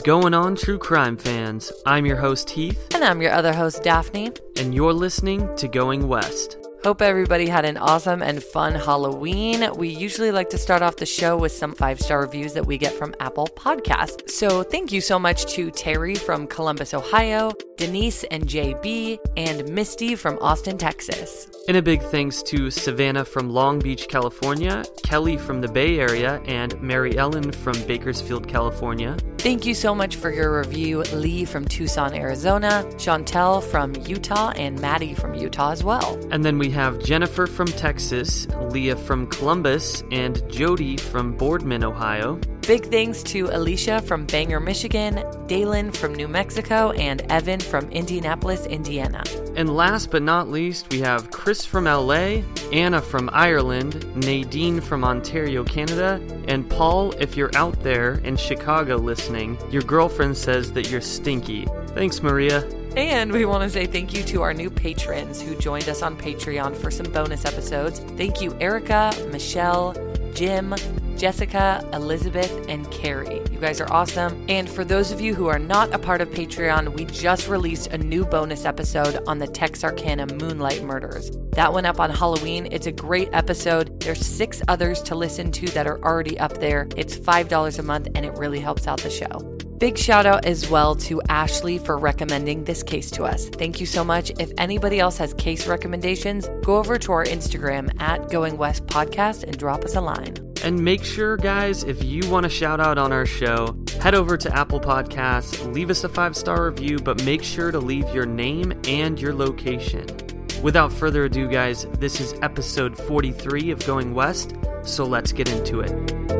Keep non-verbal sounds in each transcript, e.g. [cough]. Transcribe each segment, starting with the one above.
is going on, true crime fans? I'm your host, Heath. And I'm your other host, Daphne. And you're listening to Going West. Hope everybody had an awesome and fun Halloween. We usually like to start off the show with some five star reviews that we get from Apple Podcasts. So thank you so much to Terry from Columbus, Ohio, Denise and JB, and Misty from Austin, Texas. And a big thanks to Savannah from Long Beach, California, Kelly from the Bay Area, and Mary Ellen from Bakersfield, California. Thank you so much for your review, Lee from Tucson, Arizona, Chantel from Utah, and Maddie from Utah as well. And then we have Jennifer from Texas, Leah from Columbus, and Jody from Boardman, Ohio. Big thanks to Alicia from Bangor, Michigan, Dalen from New Mexico, and Evan from Indianapolis, Indiana. And last but not least, we have Chris from LA, Anna from Ireland, Nadine from Ontario, Canada, and Paul, if you're out there in Chicago listening, your girlfriend says that you're stinky. Thanks, Maria. And we want to say thank you to our new patrons who joined us on Patreon for some bonus episodes. Thank you, Erica, Michelle, Jim, Jessica, Elizabeth, and Carrie. You guys are awesome. And for those of you who are not a part of Patreon, we just released a new bonus episode on the Texarkana Moonlight Murders. That went up on Halloween. It's a great episode. There's six others to listen to that are already up there. It's $5 a month and it really helps out the show. Big shout out as well to Ashley for recommending this case to us. Thank you so much. If anybody else has case recommendations, go over to our Instagram at Going West Podcast and drop us a line. And make sure, guys, if you want a shout out on our show, head over to Apple Podcasts, leave us a five star review, but make sure to leave your name and your location. Without further ado, guys, this is episode 43 of Going West, so let's get into it.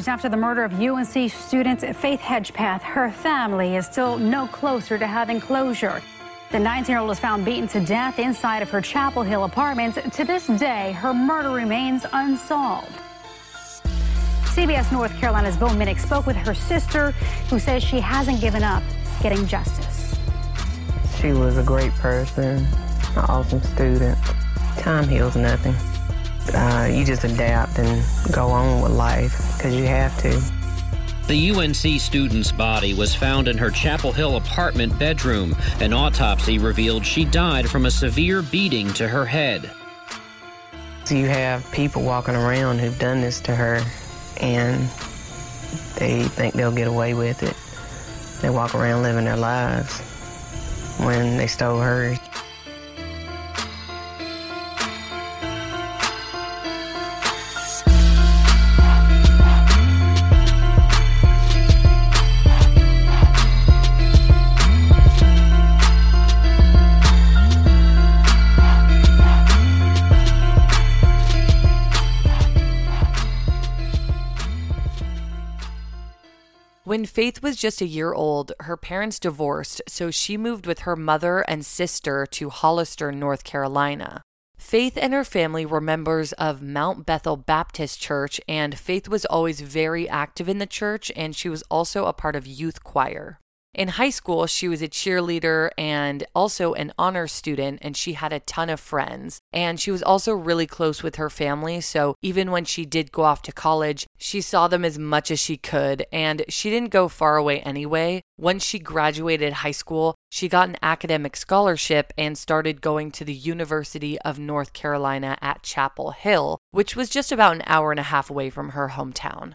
Years after the murder of UNC student Faith Hedgepeth, her family is still no closer to having closure. The 19-year-old was found beaten to death inside of her Chapel Hill apartment. To this day, her murder remains unsolved. CBS North Carolina's Bo Minnick spoke with her sister, who says she hasn't given up getting justice. She was a great person, an awesome student. Time heals nothing. Uh, you just adapt and go on with life because you have to. The UNC student's body was found in her Chapel Hill apartment bedroom. An autopsy revealed she died from a severe beating to her head. So you have people walking around who've done this to her and they think they'll get away with it. They walk around living their lives when they stole hers. When Faith was just a year old, her parents divorced, so she moved with her mother and sister to Hollister, North Carolina. Faith and her family were members of Mount Bethel Baptist Church, and Faith was always very active in the church, and she was also a part of youth choir. In high school, she was a cheerleader and also an honor student, and she had a ton of friends. And she was also really close with her family. So even when she did go off to college, she saw them as much as she could. And she didn't go far away anyway. Once she graduated high school, she got an academic scholarship and started going to the University of North Carolina at Chapel Hill, which was just about an hour and a half away from her hometown.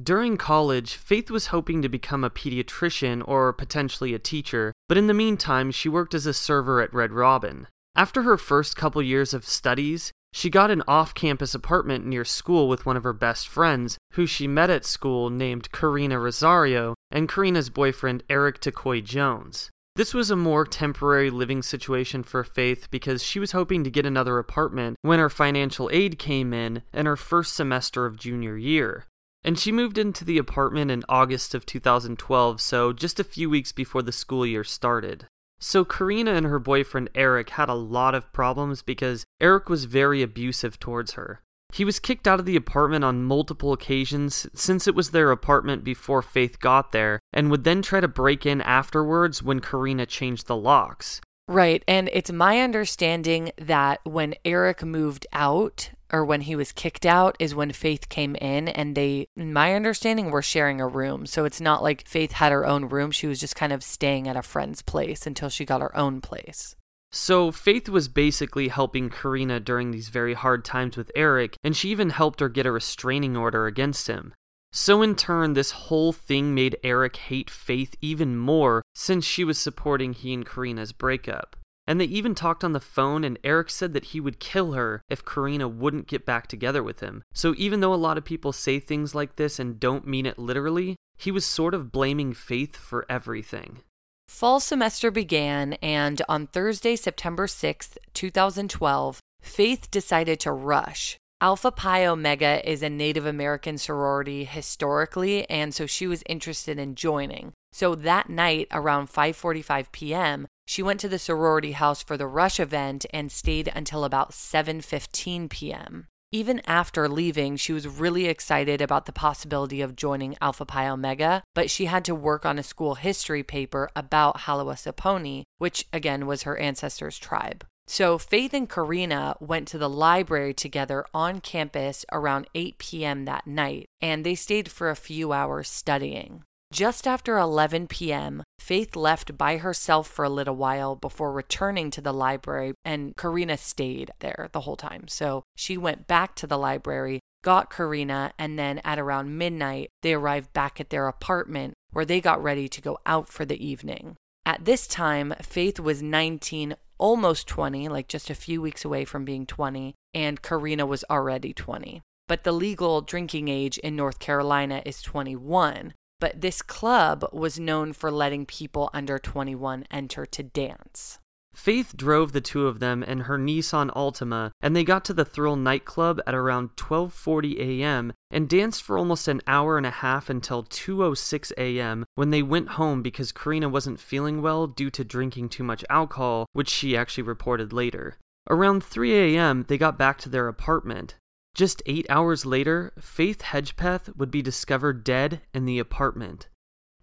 During college, Faith was hoping to become a pediatrician or potentially a teacher, but in the meantime, she worked as a server at Red Robin. After her first couple years of studies, She got an off campus apartment near school with one of her best friends, who she met at school named Karina Rosario, and Karina's boyfriend Eric Takoy Jones. This was a more temporary living situation for Faith because she was hoping to get another apartment when her financial aid came in in her first semester of junior year. And she moved into the apartment in August of 2012, so just a few weeks before the school year started. So Karina and her boyfriend Eric had a lot of problems because Eric was very abusive towards her. He was kicked out of the apartment on multiple occasions since it was their apartment before Faith got there, and would then try to break in afterwards when Karina changed the locks. Right. And it's my understanding that when Eric moved out, or when he was kicked out, is when Faith came in, and they, in my understanding, were sharing a room. So it's not like Faith had her own room. She was just kind of staying at a friend's place until she got her own place. So Faith was basically helping Karina during these very hard times with Eric, and she even helped her get a restraining order against him. So, in turn, this whole thing made Eric hate Faith even more since she was supporting he and Karina's breakup. And they even talked on the phone, and Eric said that he would kill her if Karina wouldn't get back together with him. So, even though a lot of people say things like this and don't mean it literally, he was sort of blaming Faith for everything. Fall semester began, and on Thursday, September 6th, 2012, Faith decided to rush. Alpha Pi Omega is a Native American sorority historically, and so she was interested in joining. So that night around 5:45 p.m., she went to the sorority house for the rush event and stayed until about 7:15 p.m. Even after leaving, she was really excited about the possibility of joining Alpha Pi Omega, but she had to work on a school history paper about Haliwa which again was her ancestors' tribe. So Faith and Karina went to the library together on campus around 8 p.m. that night, and they stayed for a few hours studying. Just after 11 p.m., Faith left by herself for a little while before returning to the library, and Karina stayed there the whole time. So she went back to the library, got Karina, and then at around midnight, they arrived back at their apartment where they got ready to go out for the evening. At this time, Faith was 19, almost 20, like just a few weeks away from being 20, and Karina was already 20. But the legal drinking age in North Carolina is 21. But this club was known for letting people under 21 enter to dance. Faith drove the two of them in her Nissan Altima, and they got to the Thrill nightclub at around 12:40 a.m. and danced for almost an hour and a half until 2:06 a.m. when they went home because Karina wasn't feeling well due to drinking too much alcohol, which she actually reported later. Around 3 a.m., they got back to their apartment. Just eight hours later, Faith Hedgepeth would be discovered dead in the apartment.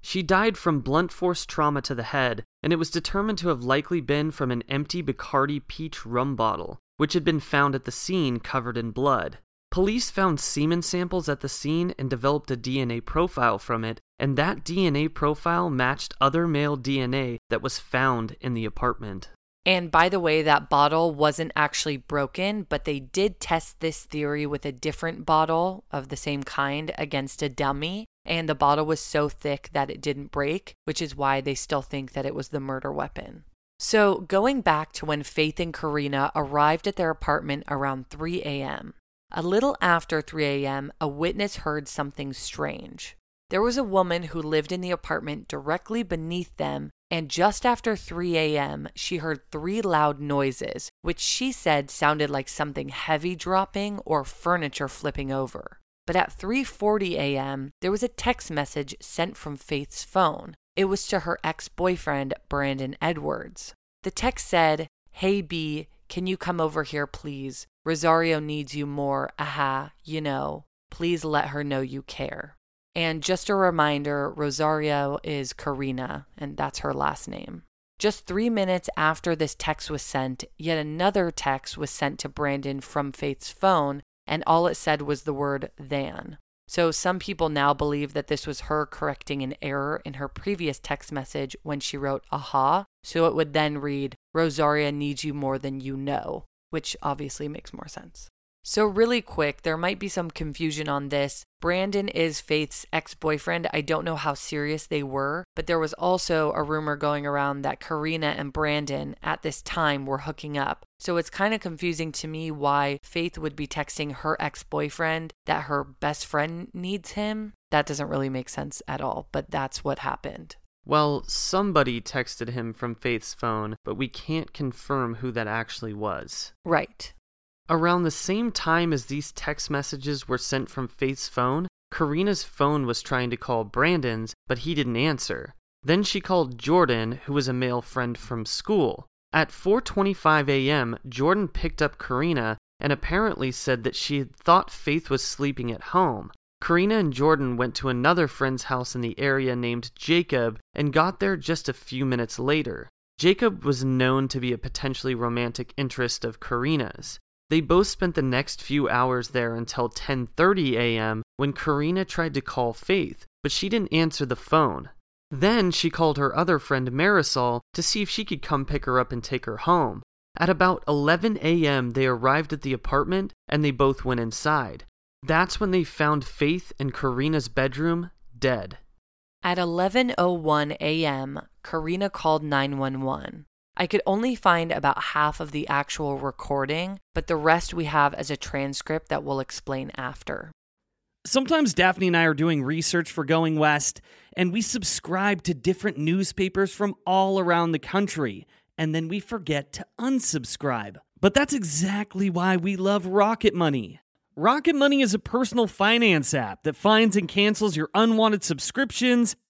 She died from blunt force trauma to the head, and it was determined to have likely been from an empty Bacardi peach rum bottle, which had been found at the scene covered in blood. Police found semen samples at the scene and developed a DNA profile from it, and that DNA profile matched other male DNA that was found in the apartment. And by the way, that bottle wasn't actually broken, but they did test this theory with a different bottle of the same kind against a dummy. And the bottle was so thick that it didn't break, which is why they still think that it was the murder weapon. So, going back to when Faith and Karina arrived at their apartment around 3 a.m., a little after 3 a.m., a witness heard something strange. There was a woman who lived in the apartment directly beneath them and just after 3 a.m., she heard three loud noises, which she said sounded like something heavy dropping or furniture flipping over. But at 3:40 a.m., there was a text message sent from Faith's phone. It was to her ex-boyfriend, Brandon Edwards. The text said, "Hey B, can you come over here please? Rosario needs you more. Aha, you know. Please let her know you care." And just a reminder Rosario is Karina, and that's her last name. Just three minutes after this text was sent, yet another text was sent to Brandon from Faith's phone, and all it said was the word than. So some people now believe that this was her correcting an error in her previous text message when she wrote aha. So it would then read, Rosario needs you more than you know, which obviously makes more sense. So, really quick, there might be some confusion on this. Brandon is Faith's ex boyfriend. I don't know how serious they were, but there was also a rumor going around that Karina and Brandon at this time were hooking up. So, it's kind of confusing to me why Faith would be texting her ex boyfriend that her best friend needs him. That doesn't really make sense at all, but that's what happened. Well, somebody texted him from Faith's phone, but we can't confirm who that actually was. Right. Around the same time as these text messages were sent from Faith's phone, Karina's phone was trying to call Brandon's, but he didn't answer. Then she called Jordan, who was a male friend from school. At 4:25 a.m., Jordan picked up Karina and apparently said that she had thought Faith was sleeping at home. Karina and Jordan went to another friend's house in the area named Jacob and got there just a few minutes later. Jacob was known to be a potentially romantic interest of Karina's. They both spent the next few hours there until 10:30 a.m. when Karina tried to call Faith, but she didn't answer the phone. Then she called her other friend Marisol to see if she could come pick her up and take her home. At about 11 a.m., they arrived at the apartment and they both went inside. That's when they found Faith in Karina's bedroom dead. At 11:01 a.m., Karina called 911. I could only find about half of the actual recording, but the rest we have as a transcript that we'll explain after. Sometimes Daphne and I are doing research for Going West, and we subscribe to different newspapers from all around the country, and then we forget to unsubscribe. But that's exactly why we love Rocket Money. Rocket Money is a personal finance app that finds and cancels your unwanted subscriptions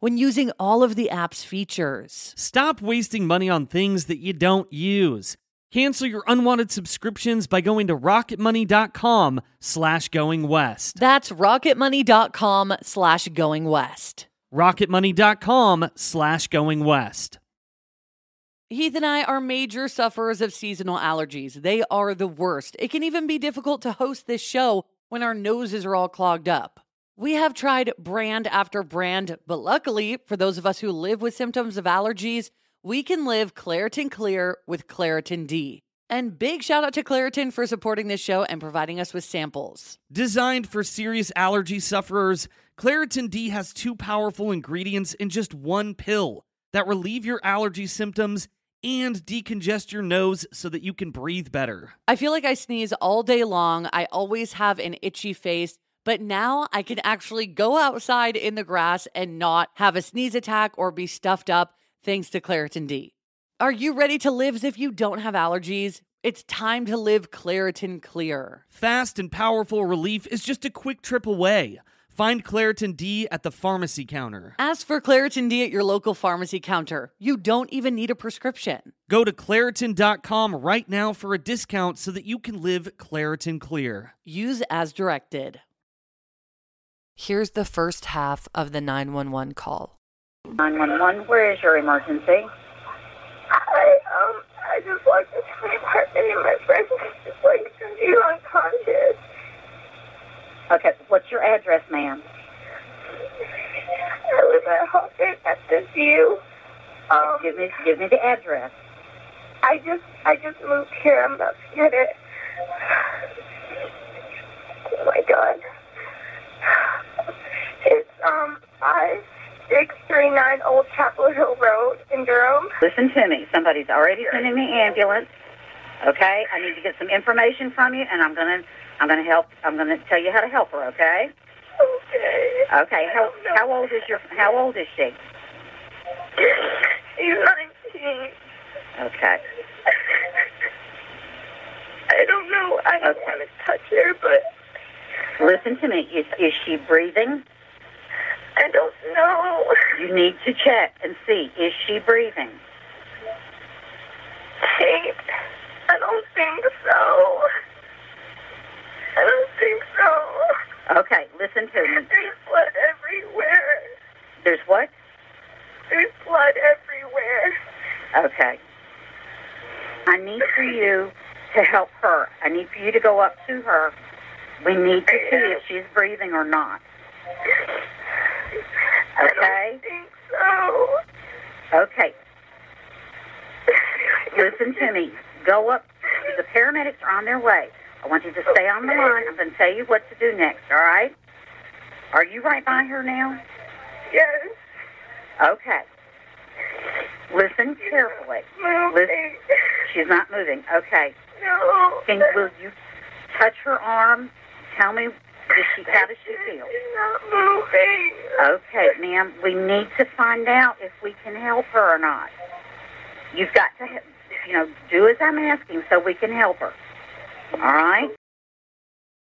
when using all of the app's features. Stop wasting money on things that you don't use. Cancel your unwanted subscriptions by going to rocketmoney.com slash going west. That's rocketmoney.com slash going west. rocketmoney.com slash going west. Heath and I are major sufferers of seasonal allergies. They are the worst. It can even be difficult to host this show when our noses are all clogged up. We have tried brand after brand, but luckily, for those of us who live with symptoms of allergies, we can live Claritin Clear with Claritin D. And big shout out to Claritin for supporting this show and providing us with samples. Designed for serious allergy sufferers, Claritin D has two powerful ingredients in just one pill that relieve your allergy symptoms and decongest your nose so that you can breathe better. I feel like I sneeze all day long. I always have an itchy face. But now I can actually go outside in the grass and not have a sneeze attack or be stuffed up thanks to Claritin D. Are you ready to live as if you don't have allergies? It's time to live Claritin Clear. Fast and powerful relief is just a quick trip away. Find Claritin D at the pharmacy counter. Ask for Claritin D at your local pharmacy counter. You don't even need a prescription. Go to Claritin.com right now for a discount so that you can live Claritin Clear. Use as directed. Here's the first half of the 911 call. 911, where is your emergency? I um I just walked into my apartment and my friend just like you unconscious. Okay, what's your address, ma'am? I live at Hawthorne at the View. Um, give me give me the address. I just I just moved here. I'm about to get it. Oh my god. It's um five six three nine Old Chapel Hill Road in Durham. Listen to me. Somebody's already sending the ambulance. Okay, I need to get some information from you, and I'm gonna I'm gonna help. I'm gonna tell you how to help her. Okay. Okay. Okay. How how old is your How old is she? She's nineteen. Okay. I don't know. I don't want to touch her, but Listen to me. Is is she breathing? I don't know. You need to check and see. Is she breathing? She, I don't think so. I don't think so. Okay, listen to me. There's blood everywhere. There's what? There's blood everywhere. Okay. I need for you to help her. I need for you to go up to her. We need to see if she's breathing or not. Okay? I think so. Okay. Listen to me. Go up. The paramedics are on their way. I want you to stay on the line. I'm going to tell you what to do next, all right? Are you right by her now? Yes. Okay. Listen carefully. Moving. She's not moving. Okay. No. Can will you touch her arm? Tell me, she, [laughs] how does she feel? Okay, ma'am. We need to find out if we can help her or not. You've got to, you know, do as I'm asking so we can help her. All right?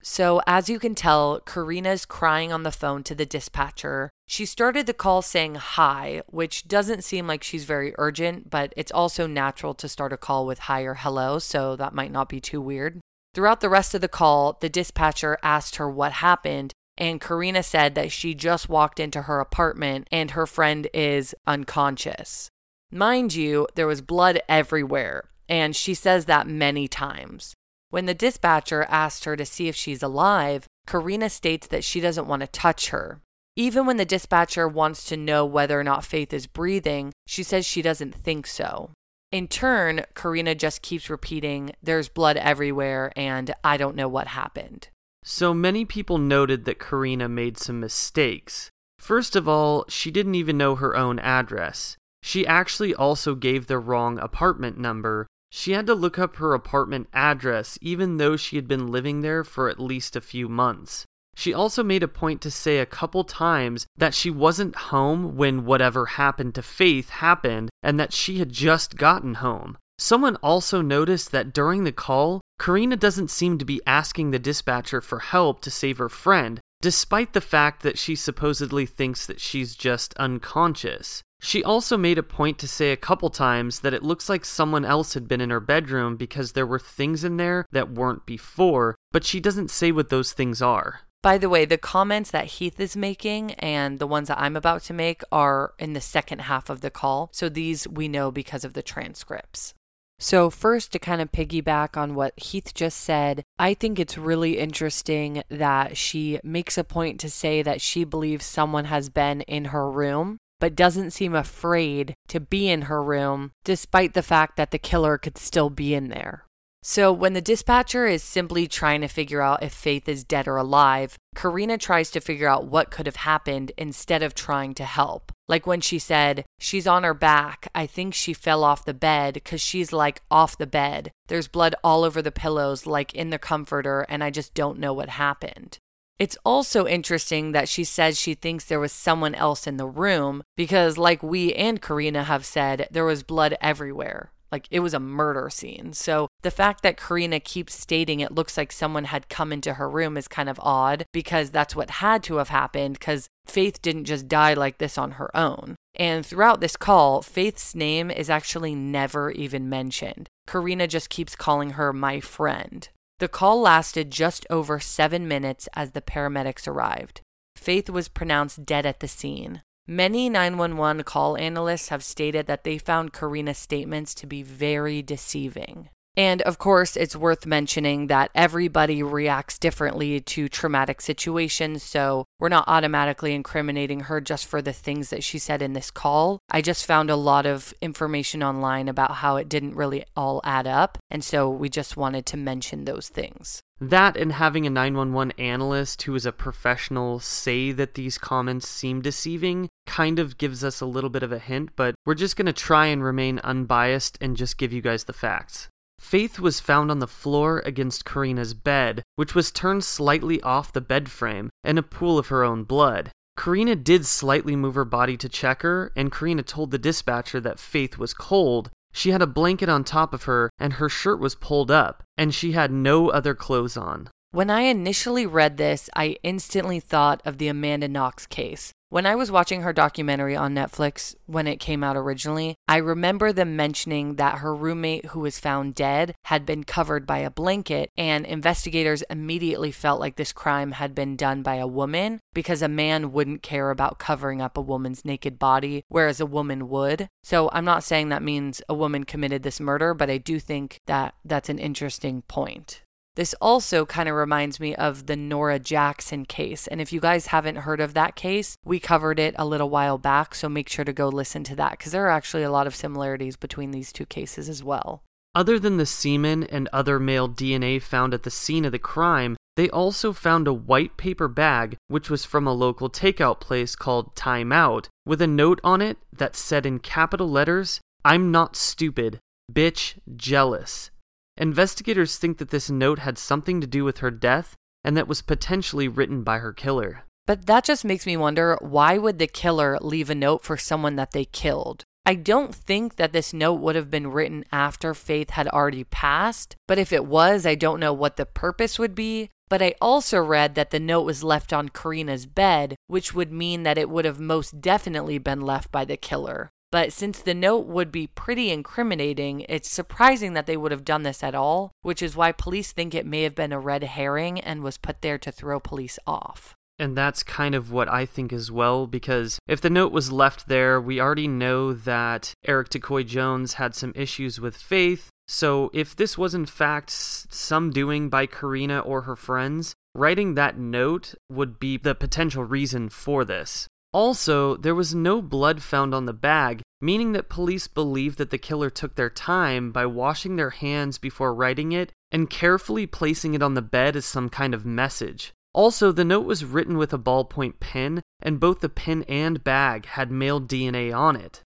So, as you can tell, Karina's crying on the phone to the dispatcher. She started the call saying hi, which doesn't seem like she's very urgent, but it's also natural to start a call with hi or hello, so that might not be too weird. Throughout the rest of the call, the dispatcher asked her what happened, and Karina said that she just walked into her apartment and her friend is unconscious. Mind you, there was blood everywhere, and she says that many times. When the dispatcher asked her to see if she's alive, Karina states that she doesn't want to touch her. Even when the dispatcher wants to know whether or not Faith is breathing, she says she doesn't think so. In turn, Karina just keeps repeating, There's blood everywhere, and I don't know what happened. So many people noted that Karina made some mistakes. First of all, she didn't even know her own address. She actually also gave the wrong apartment number. She had to look up her apartment address even though she had been living there for at least a few months. She also made a point to say a couple times that she wasn't home when whatever happened to Faith happened and that she had just gotten home. Someone also noticed that during the call, Karina doesn't seem to be asking the dispatcher for help to save her friend, despite the fact that she supposedly thinks that she's just unconscious. She also made a point to say a couple times that it looks like someone else had been in her bedroom because there were things in there that weren't before, but she doesn't say what those things are. By the way, the comments that Heath is making and the ones that I'm about to make are in the second half of the call. So these we know because of the transcripts. So, first, to kind of piggyback on what Heath just said, I think it's really interesting that she makes a point to say that she believes someone has been in her room, but doesn't seem afraid to be in her room, despite the fact that the killer could still be in there. So, when the dispatcher is simply trying to figure out if Faith is dead or alive, Karina tries to figure out what could have happened instead of trying to help. Like when she said, She's on her back. I think she fell off the bed because she's like off the bed. There's blood all over the pillows, like in the comforter, and I just don't know what happened. It's also interesting that she says she thinks there was someone else in the room because, like we and Karina have said, there was blood everywhere. Like it was a murder scene. So the fact that Karina keeps stating it looks like someone had come into her room is kind of odd because that's what had to have happened because Faith didn't just die like this on her own. And throughout this call, Faith's name is actually never even mentioned. Karina just keeps calling her my friend. The call lasted just over seven minutes as the paramedics arrived. Faith was pronounced dead at the scene. Many 911 call analysts have stated that they found Karina's statements to be very deceiving. And of course, it's worth mentioning that everybody reacts differently to traumatic situations, so we're not automatically incriminating her just for the things that she said in this call. I just found a lot of information online about how it didn't really all add up, and so we just wanted to mention those things. That and having a 911 analyst who is a professional say that these comments seem deceiving kind of gives us a little bit of a hint, but we're just going to try and remain unbiased and just give you guys the facts. Faith was found on the floor against Karina's bed, which was turned slightly off the bed frame, in a pool of her own blood. Karina did slightly move her body to check her, and Karina told the dispatcher that Faith was cold. She had a blanket on top of her, and her shirt was pulled up, and she had no other clothes on. When I initially read this, I instantly thought of the Amanda Knox case, When I was watching her documentary on Netflix when it came out originally, I remember them mentioning that her roommate who was found dead had been covered by a blanket, and investigators immediately felt like this crime had been done by a woman because a man wouldn't care about covering up a woman's naked body, whereas a woman would. So I'm not saying that means a woman committed this murder, but I do think that that's an interesting point. This also kind of reminds me of the Nora Jackson case. And if you guys haven't heard of that case, we covered it a little while back. So make sure to go listen to that because there are actually a lot of similarities between these two cases as well. Other than the semen and other male DNA found at the scene of the crime, they also found a white paper bag, which was from a local takeout place called Time Out, with a note on it that said in capital letters, I'm not stupid, bitch, jealous. Investigators think that this note had something to do with her death and that was potentially written by her killer. But that just makes me wonder why would the killer leave a note for someone that they killed? I don't think that this note would have been written after Faith had already passed, but if it was, I don't know what the purpose would be. But I also read that the note was left on Karina's bed, which would mean that it would have most definitely been left by the killer. But since the note would be pretty incriminating, it's surprising that they would have done this at all, which is why police think it may have been a red herring and was put there to throw police off. And that's kind of what I think as well, because if the note was left there, we already know that Eric DeCoy Jones had some issues with faith. So if this was in fact some doing by Karina or her friends, writing that note would be the potential reason for this. Also, there was no blood found on the bag, meaning that police believe that the killer took their time by washing their hands before writing it and carefully placing it on the bed as some kind of message. Also, the note was written with a ballpoint pen, and both the pen and bag had male DNA on it.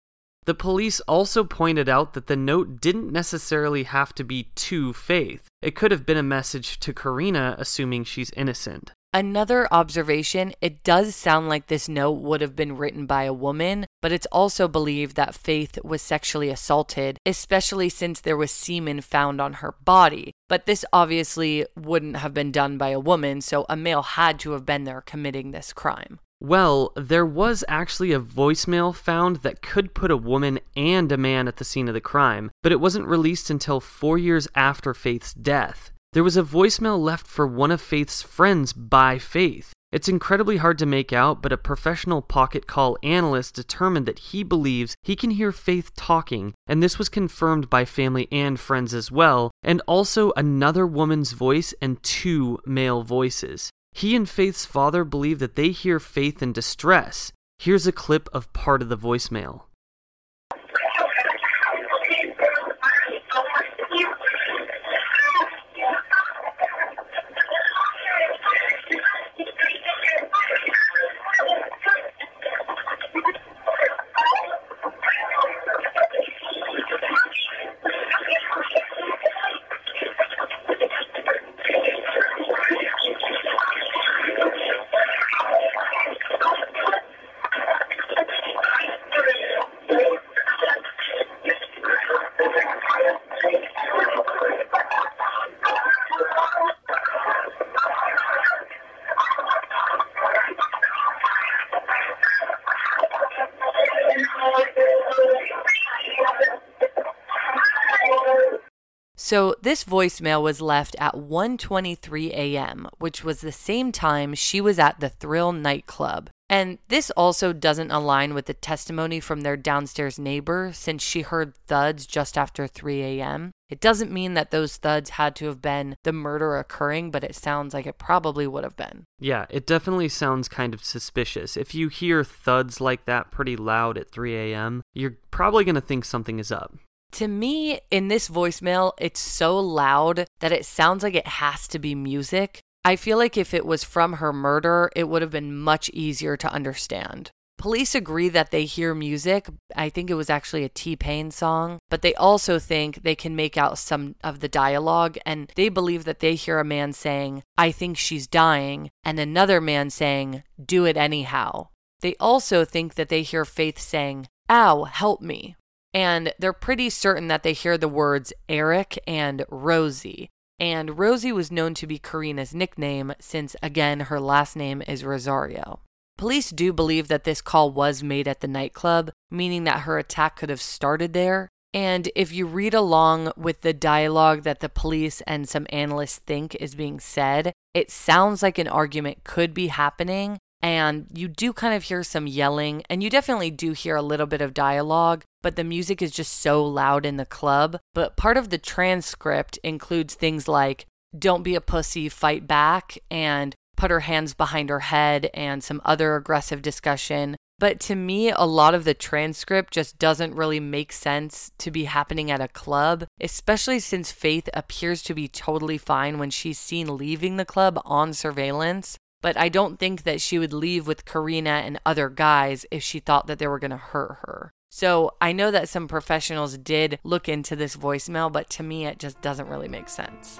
The police also pointed out that the note didn't necessarily have to be to Faith. It could have been a message to Karina, assuming she's innocent. Another observation it does sound like this note would have been written by a woman, but it's also believed that Faith was sexually assaulted, especially since there was semen found on her body. But this obviously wouldn't have been done by a woman, so a male had to have been there committing this crime. Well, there was actually a voicemail found that could put a woman and a man at the scene of the crime, but it wasn't released until four years after Faith's death. There was a voicemail left for one of Faith's friends by Faith. It's incredibly hard to make out, but a professional pocket call analyst determined that he believes he can hear Faith talking, and this was confirmed by family and friends as well, and also another woman's voice and two male voices. He and Faith's father believe that they hear Faith in distress. Here's a clip of part of the voicemail. So this voicemail was left at 1:23 a.m., which was the same time she was at the Thrill nightclub. And this also doesn't align with the testimony from their downstairs neighbor since she heard thuds just after 3 a.m. It doesn't mean that those thuds had to have been the murder occurring, but it sounds like it probably would have been. Yeah, it definitely sounds kind of suspicious. If you hear thuds like that pretty loud at 3 a.m., you're probably going to think something is up. To me, in this voicemail, it's so loud that it sounds like it has to be music. I feel like if it was from her murder, it would have been much easier to understand. Police agree that they hear music. I think it was actually a T Pain song, but they also think they can make out some of the dialogue and they believe that they hear a man saying, I think she's dying, and another man saying, Do it anyhow. They also think that they hear Faith saying, Ow, help me and they're pretty certain that they hear the words Eric and Rosie. And Rosie was known to be Karina's nickname since, again, her last name is Rosario. Police do believe that this call was made at the nightclub, meaning that her attack could have started there. And if you read along with the dialogue that the police and some analysts think is being said, it sounds like an argument could be happening. And you do kind of hear some yelling, and you definitely do hear a little bit of dialogue, but the music is just so loud in the club. But part of the transcript includes things like, don't be a pussy, fight back, and put her hands behind her head, and some other aggressive discussion. But to me, a lot of the transcript just doesn't really make sense to be happening at a club, especially since Faith appears to be totally fine when she's seen leaving the club on surveillance. But I don't think that she would leave with Karina and other guys if she thought that they were going to hurt her. So I know that some professionals did look into this voicemail, but to me, it just doesn't really make sense.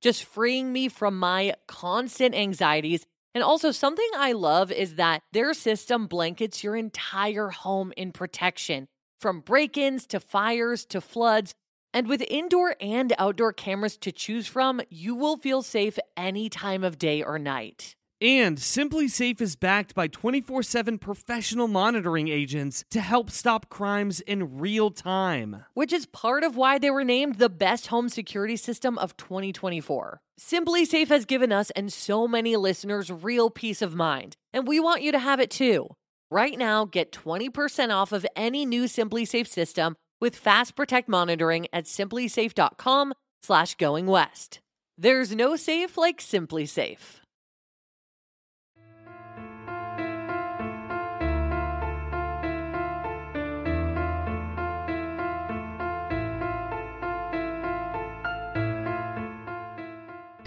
just freeing me from my constant anxieties. And also, something I love is that their system blankets your entire home in protection from break ins to fires to floods. And with indoor and outdoor cameras to choose from, you will feel safe any time of day or night. And SimpliSafe is backed by 24 7 professional monitoring agents to help stop crimes in real time. Which is part of why they were named the best home security system of 2024. SimpliSafe has given us and so many listeners real peace of mind, and we want you to have it too. Right now, get 20% off of any new SimpliSafe system with Fast Protect monitoring at simplisafe.com slash going west. There's no safe like SimpliSafe.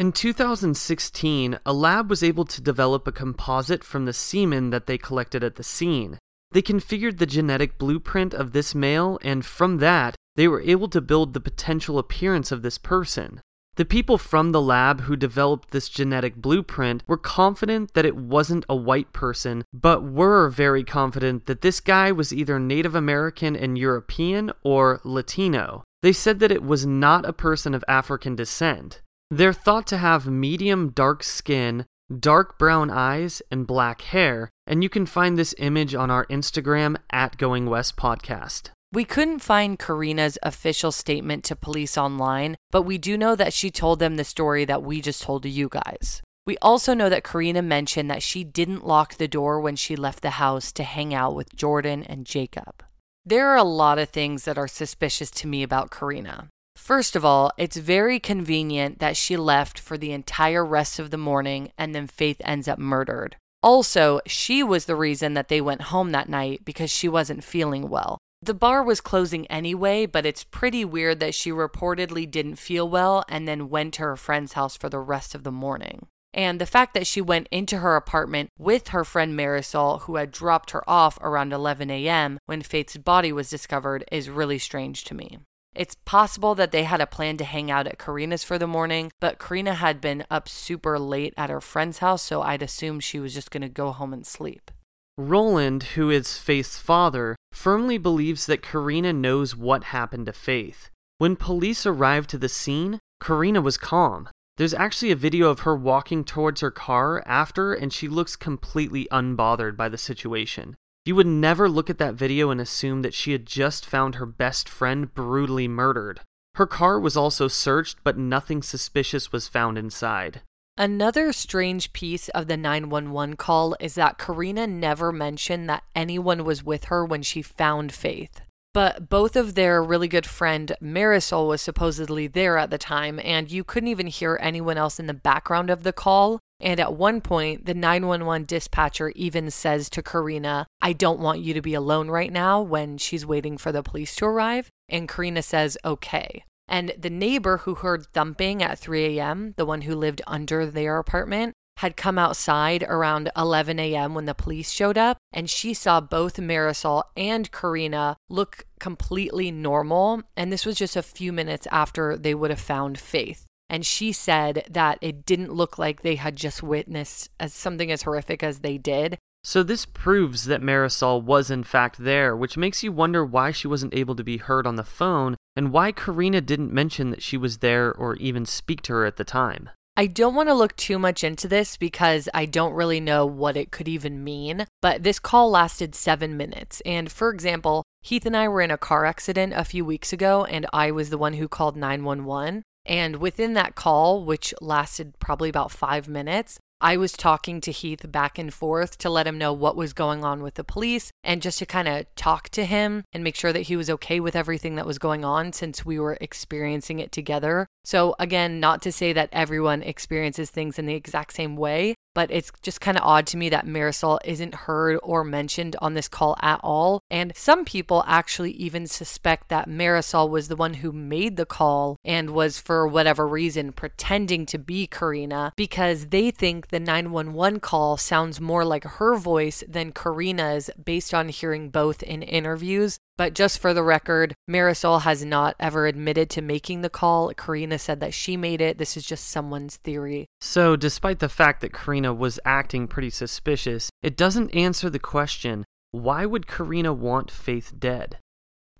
In 2016, a lab was able to develop a composite from the semen that they collected at the scene. They configured the genetic blueprint of this male, and from that, they were able to build the potential appearance of this person. The people from the lab who developed this genetic blueprint were confident that it wasn't a white person, but were very confident that this guy was either Native American and European or Latino. They said that it was not a person of African descent. They're thought to have medium dark skin, dark brown eyes, and black hair, and you can find this image on our Instagram at Going West Podcast. We couldn't find Karina's official statement to police online, but we do know that she told them the story that we just told to you guys. We also know that Karina mentioned that she didn't lock the door when she left the house to hang out with Jordan and Jacob. There are a lot of things that are suspicious to me about Karina. First of all, it's very convenient that she left for the entire rest of the morning and then Faith ends up murdered. Also, she was the reason that they went home that night because she wasn't feeling well. The bar was closing anyway, but it's pretty weird that she reportedly didn't feel well and then went to her friend's house for the rest of the morning. And the fact that she went into her apartment with her friend Marisol, who had dropped her off around 11 a.m. when Faith's body was discovered, is really strange to me. It's possible that they had a plan to hang out at Karina's for the morning, but Karina had been up super late at her friend's house, so I'd assume she was just going to go home and sleep. Roland, who is Faith's father, firmly believes that Karina knows what happened to Faith. When police arrived to the scene, Karina was calm. There's actually a video of her walking towards her car after, and she looks completely unbothered by the situation. You would never look at that video and assume that she had just found her best friend brutally murdered. Her car was also searched, but nothing suspicious was found inside. Another strange piece of the 911 call is that Karina never mentioned that anyone was with her when she found Faith. But both of their really good friend Marisol was supposedly there at the time, and you couldn't even hear anyone else in the background of the call. And at one point, the 911 dispatcher even says to Karina, I don't want you to be alone right now when she's waiting for the police to arrive. And Karina says, okay. And the neighbor who heard thumping at 3 a.m., the one who lived under their apartment, had come outside around 11 a.m. when the police showed up, and she saw both Marisol and Karina look completely normal. And this was just a few minutes after they would have found Faith. And she said that it didn't look like they had just witnessed as something as horrific as they did. So this proves that Marisol was in fact there, which makes you wonder why she wasn't able to be heard on the phone and why Karina didn't mention that she was there or even speak to her at the time. I don't want to look too much into this because I don't really know what it could even mean, but this call lasted seven minutes. And for example, Heath and I were in a car accident a few weeks ago, and I was the one who called 911. And within that call, which lasted probably about five minutes, I was talking to Heath back and forth to let him know what was going on with the police and just to kind of talk to him and make sure that he was okay with everything that was going on since we were experiencing it together. So, again, not to say that everyone experiences things in the exact same way, but it's just kind of odd to me that Marisol isn't heard or mentioned on this call at all. And some people actually even suspect that Marisol was the one who made the call and was, for whatever reason, pretending to be Karina because they think the 911 call sounds more like her voice than Karina's based on hearing both in interviews. But just for the record, Marisol has not ever admitted to making the call. Karina said that she made it. This is just someone's theory. So, despite the fact that Karina was acting pretty suspicious, it doesn't answer the question why would Karina want Faith dead?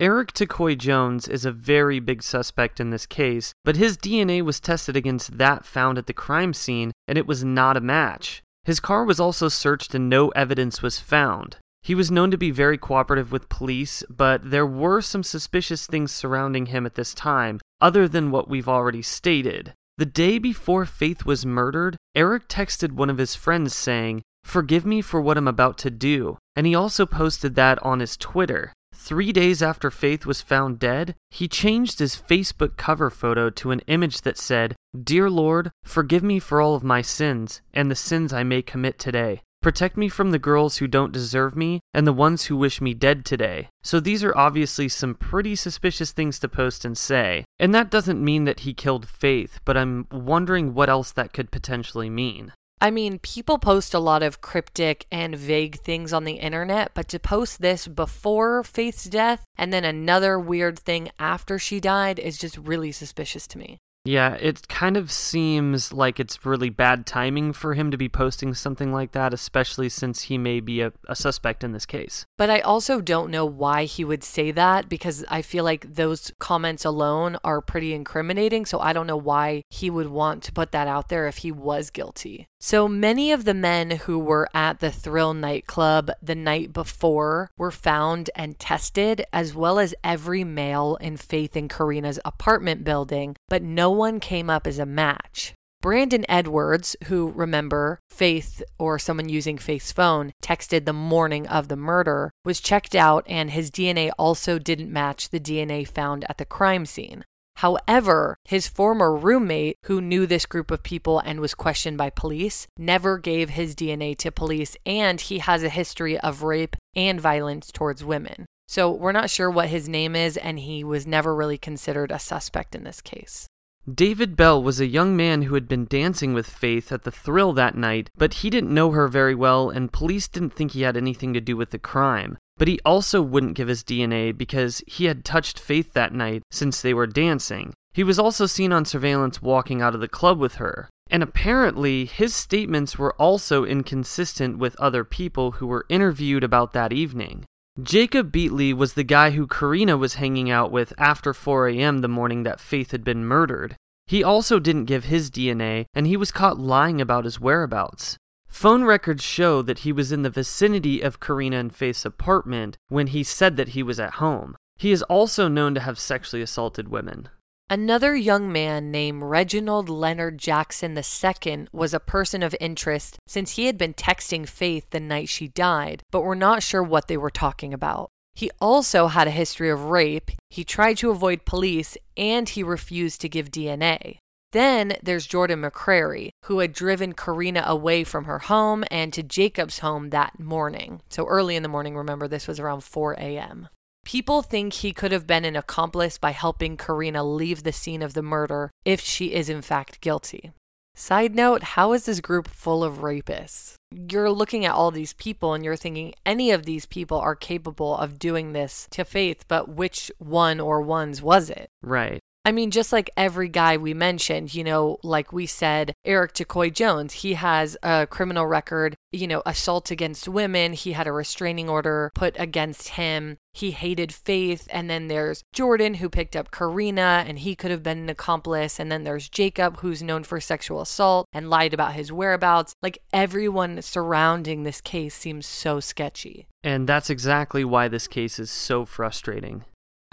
Eric Takoy Jones is a very big suspect in this case, but his DNA was tested against that found at the crime scene, and it was not a match. His car was also searched and no evidence was found. He was known to be very cooperative with police, but there were some suspicious things surrounding him at this time, other than what we've already stated. The day before Faith was murdered, Eric texted one of his friends saying, Forgive me for what I'm about to do, and he also posted that on his Twitter. Three days after Faith was found dead, he changed his Facebook cover photo to an image that said, Dear Lord, forgive me for all of my sins and the sins I may commit today. Protect me from the girls who don't deserve me and the ones who wish me dead today. So these are obviously some pretty suspicious things to post and say. And that doesn't mean that he killed Faith, but I'm wondering what else that could potentially mean. I mean, people post a lot of cryptic and vague things on the internet, but to post this before Faith's death and then another weird thing after she died is just really suspicious to me. Yeah, it kind of seems like it's really bad timing for him to be posting something like that, especially since he may be a, a, suspect in this case. But I also don't know why he would say that because I feel like those comments alone are pretty incriminating. So I don't know why he would want to put that out there if he was guilty. So many of the men who were at the Thrill nightclub the night before were found and tested, as well as every male in Faith and Karina's apartment building, but no one came up as a match. Brandon Edwards, who remember Faith or someone using Faith's phone texted the morning of the murder, was checked out and his DNA also didn't match the DNA found at the crime scene. However, his former roommate, who knew this group of people and was questioned by police, never gave his DNA to police, and he has a history of rape and violence towards women. So we're not sure what his name is, and he was never really considered a suspect in this case. David Bell was a young man who had been dancing with Faith at the Thrill that night, but he didn't know her very well, and police didn't think he had anything to do with the crime. But he also wouldn't give his DNA because he had touched Faith that night since they were dancing. He was also seen on surveillance walking out of the club with her. And apparently, his statements were also inconsistent with other people who were interviewed about that evening. Jacob Beatley was the guy who Karina was hanging out with after 4 a.m. the morning that Faith had been murdered. He also didn't give his DNA, and he was caught lying about his whereabouts. Phone records show that he was in the vicinity of Karina and Faith's apartment when he said that he was at home. He is also known to have sexually assaulted women. Another young man named Reginald Leonard Jackson II was a person of interest since he had been texting Faith the night she died, but we're not sure what they were talking about. He also had a history of rape, he tried to avoid police, and he refused to give DNA. Then there's Jordan McCrary, who had driven Karina away from her home and to Jacob's home that morning. So early in the morning, remember, this was around 4 a.m. People think he could have been an accomplice by helping Karina leave the scene of the murder if she is in fact guilty. Side note, how is this group full of rapists? You're looking at all these people and you're thinking any of these people are capable of doing this to Faith, but which one or ones was it? Right. I mean, just like every guy we mentioned, you know, like we said, Eric Takoy Jones, he has a criminal record, you know, assault against women. He had a restraining order put against him. He hated Faith. And then there's Jordan, who picked up Karina, and he could have been an accomplice. And then there's Jacob, who's known for sexual assault and lied about his whereabouts. Like everyone surrounding this case seems so sketchy. And that's exactly why this case is so frustrating.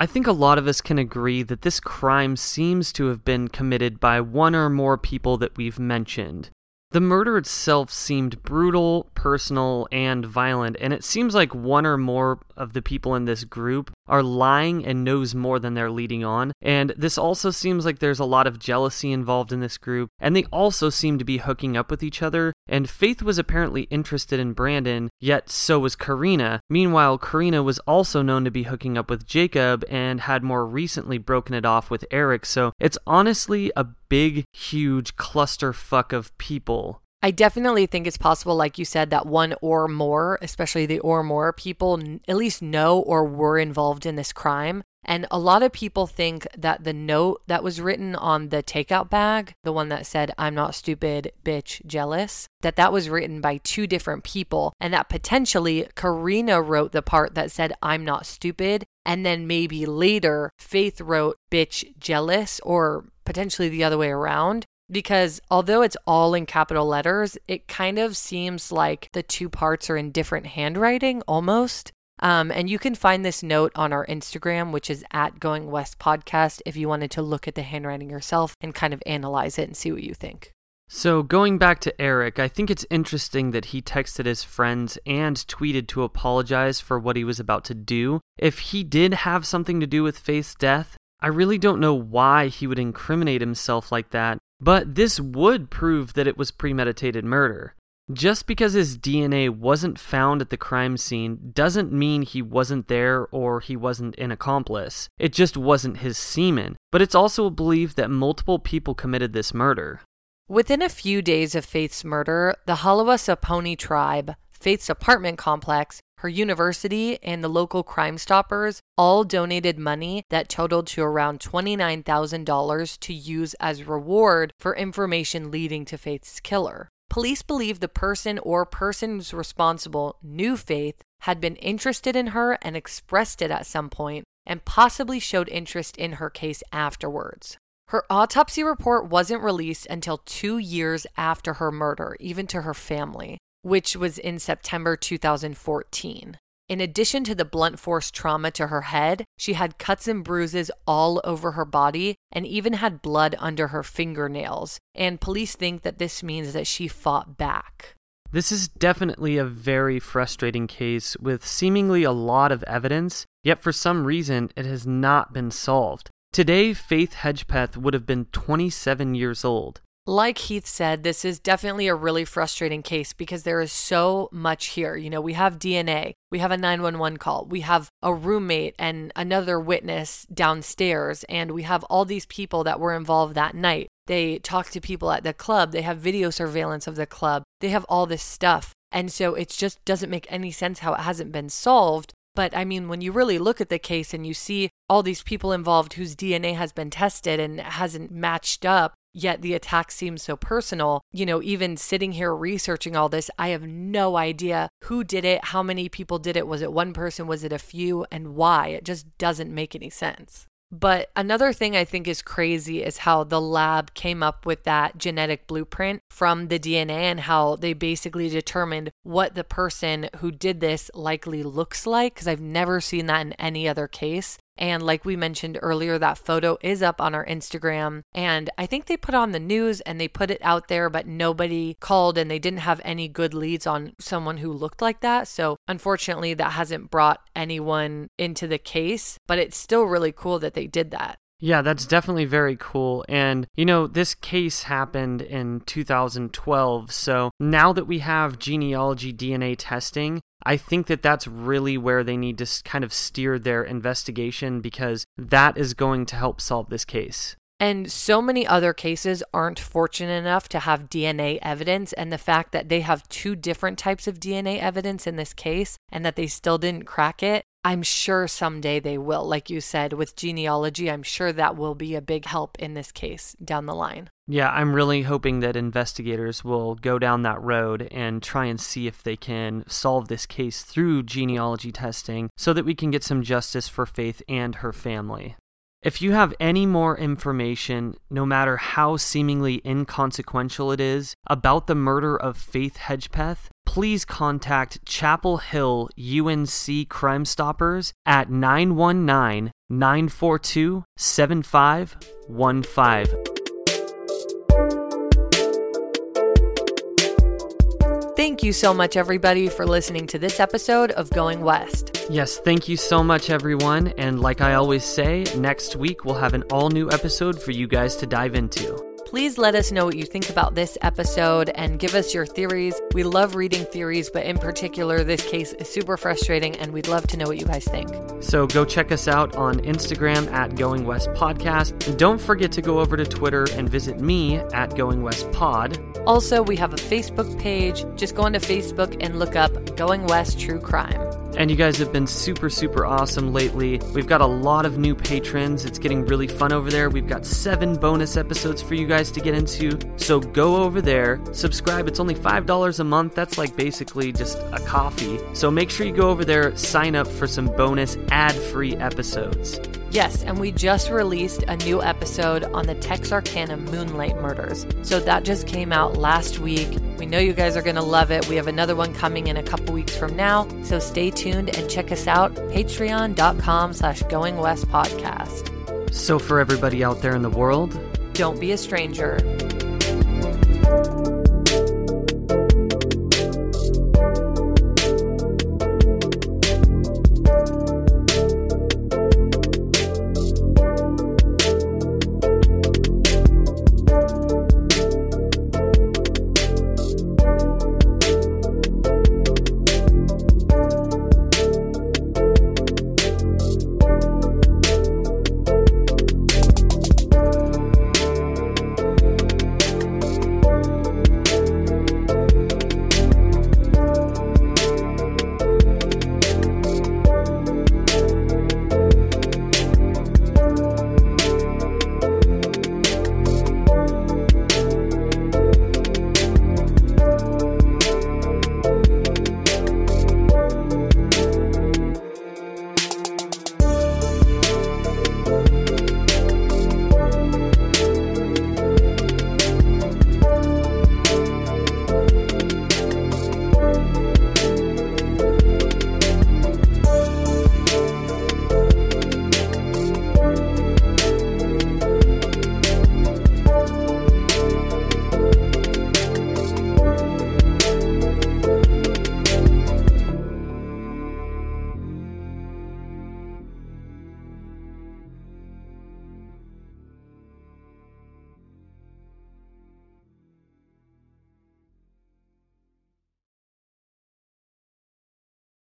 I think a lot of us can agree that this crime seems to have been committed by one or more people that we've mentioned. The murder itself seemed brutal, personal, and violent, and it seems like one or more of the people in this group are lying and knows more than they're leading on. And this also seems like there's a lot of jealousy involved in this group, and they also seem to be hooking up with each other. And Faith was apparently interested in Brandon, yet so was Karina. Meanwhile, Karina was also known to be hooking up with Jacob and had more recently broken it off with Eric, so it's honestly a big, huge clusterfuck of people. I definitely think it's possible, like you said, that one or more, especially the or more people, at least know or were involved in this crime. And a lot of people think that the note that was written on the takeout bag, the one that said, I'm not stupid, bitch, jealous, that that was written by two different people. And that potentially Karina wrote the part that said, I'm not stupid. And then maybe later, Faith wrote, bitch, jealous, or potentially the other way around. Because although it's all in capital letters, it kind of seems like the two parts are in different handwriting almost. Um, and you can find this note on our Instagram, which is at Going West Podcast, if you wanted to look at the handwriting yourself and kind of analyze it and see what you think. So, going back to Eric, I think it's interesting that he texted his friends and tweeted to apologize for what he was about to do. If he did have something to do with Faith's death, I really don't know why he would incriminate himself like that, but this would prove that it was premeditated murder. Just because his DNA wasn't found at the crime scene doesn't mean he wasn't there or he wasn't an accomplice. It just wasn't his semen. But it's also believed that multiple people committed this murder. Within a few days of Faith's murder, the Haliwa-Saponi tribe, Faith's apartment complex, her university, and the local Crime Stoppers all donated money that totaled to around $29,000 to use as reward for information leading to Faith's killer. Police believe the person or persons responsible knew Faith, had been interested in her and expressed it at some point, and possibly showed interest in her case afterwards. Her autopsy report wasn't released until two years after her murder, even to her family, which was in September 2014. In addition to the blunt force trauma to her head, she had cuts and bruises all over her body and even had blood under her fingernails. And police think that this means that she fought back. This is definitely a very frustrating case with seemingly a lot of evidence, yet for some reason it has not been solved. Today, Faith Hedgepeth would have been 27 years old. Like Heath said, this is definitely a really frustrating case because there is so much here. You know, we have DNA, we have a 911 call, we have a roommate and another witness downstairs, and we have all these people that were involved that night. They talk to people at the club, they have video surveillance of the club, they have all this stuff. And so it just doesn't make any sense how it hasn't been solved. But I mean, when you really look at the case and you see all these people involved whose DNA has been tested and hasn't matched up, yet the attack seems so personal. You know, even sitting here researching all this, I have no idea who did it, how many people did it. Was it one person? Was it a few? And why? It just doesn't make any sense. But another thing I think is crazy is how the lab came up with that genetic blueprint from the DNA and how they basically determined what the person who did this likely looks like. Because I've never seen that in any other case. And like we mentioned earlier, that photo is up on our Instagram. And I think they put on the news and they put it out there, but nobody called and they didn't have any good leads on someone who looked like that. So unfortunately, that hasn't brought anyone into the case, but it's still really cool that they did that. Yeah, that's definitely very cool. And, you know, this case happened in 2012. So now that we have genealogy DNA testing, I think that that's really where they need to kind of steer their investigation because that is going to help solve this case. And so many other cases aren't fortunate enough to have DNA evidence. And the fact that they have two different types of DNA evidence in this case and that they still didn't crack it, I'm sure someday they will. Like you said, with genealogy, I'm sure that will be a big help in this case down the line. Yeah, I'm really hoping that investigators will go down that road and try and see if they can solve this case through genealogy testing so that we can get some justice for Faith and her family. If you have any more information, no matter how seemingly inconsequential it is, about the murder of Faith Hedgepeth, please contact Chapel Hill UNC Crime Stoppers at 919 942 7515. Thank you so much, everybody, for listening to this episode of Going West. Yes, thank you so much, everyone. And like I always say, next week we'll have an all new episode for you guys to dive into. Please let us know what you think about this episode and give us your theories. We love reading theories, but in particular, this case is super frustrating and we'd love to know what you guys think. So go check us out on Instagram at Going West Podcast. And don't forget to go over to Twitter and visit me at Going West Pod. Also, we have a Facebook page. Just go onto Facebook and look up Going West True Crime. And you guys have been super, super awesome lately. We've got a lot of new patrons. It's getting really fun over there. We've got seven bonus episodes for you guys to get into. So go over there, subscribe. It's only $5 a month. That's like basically just a coffee. So make sure you go over there, sign up for some bonus ad free episodes. Yes, and we just released a new episode on the Texarkana Moonlight murders. So that just came out last week. We know you guys are going to love it. We have another one coming in a couple weeks from now. So stay tuned and check us out, patreon.com slash going west podcast. So for everybody out there in the world, don't be a stranger.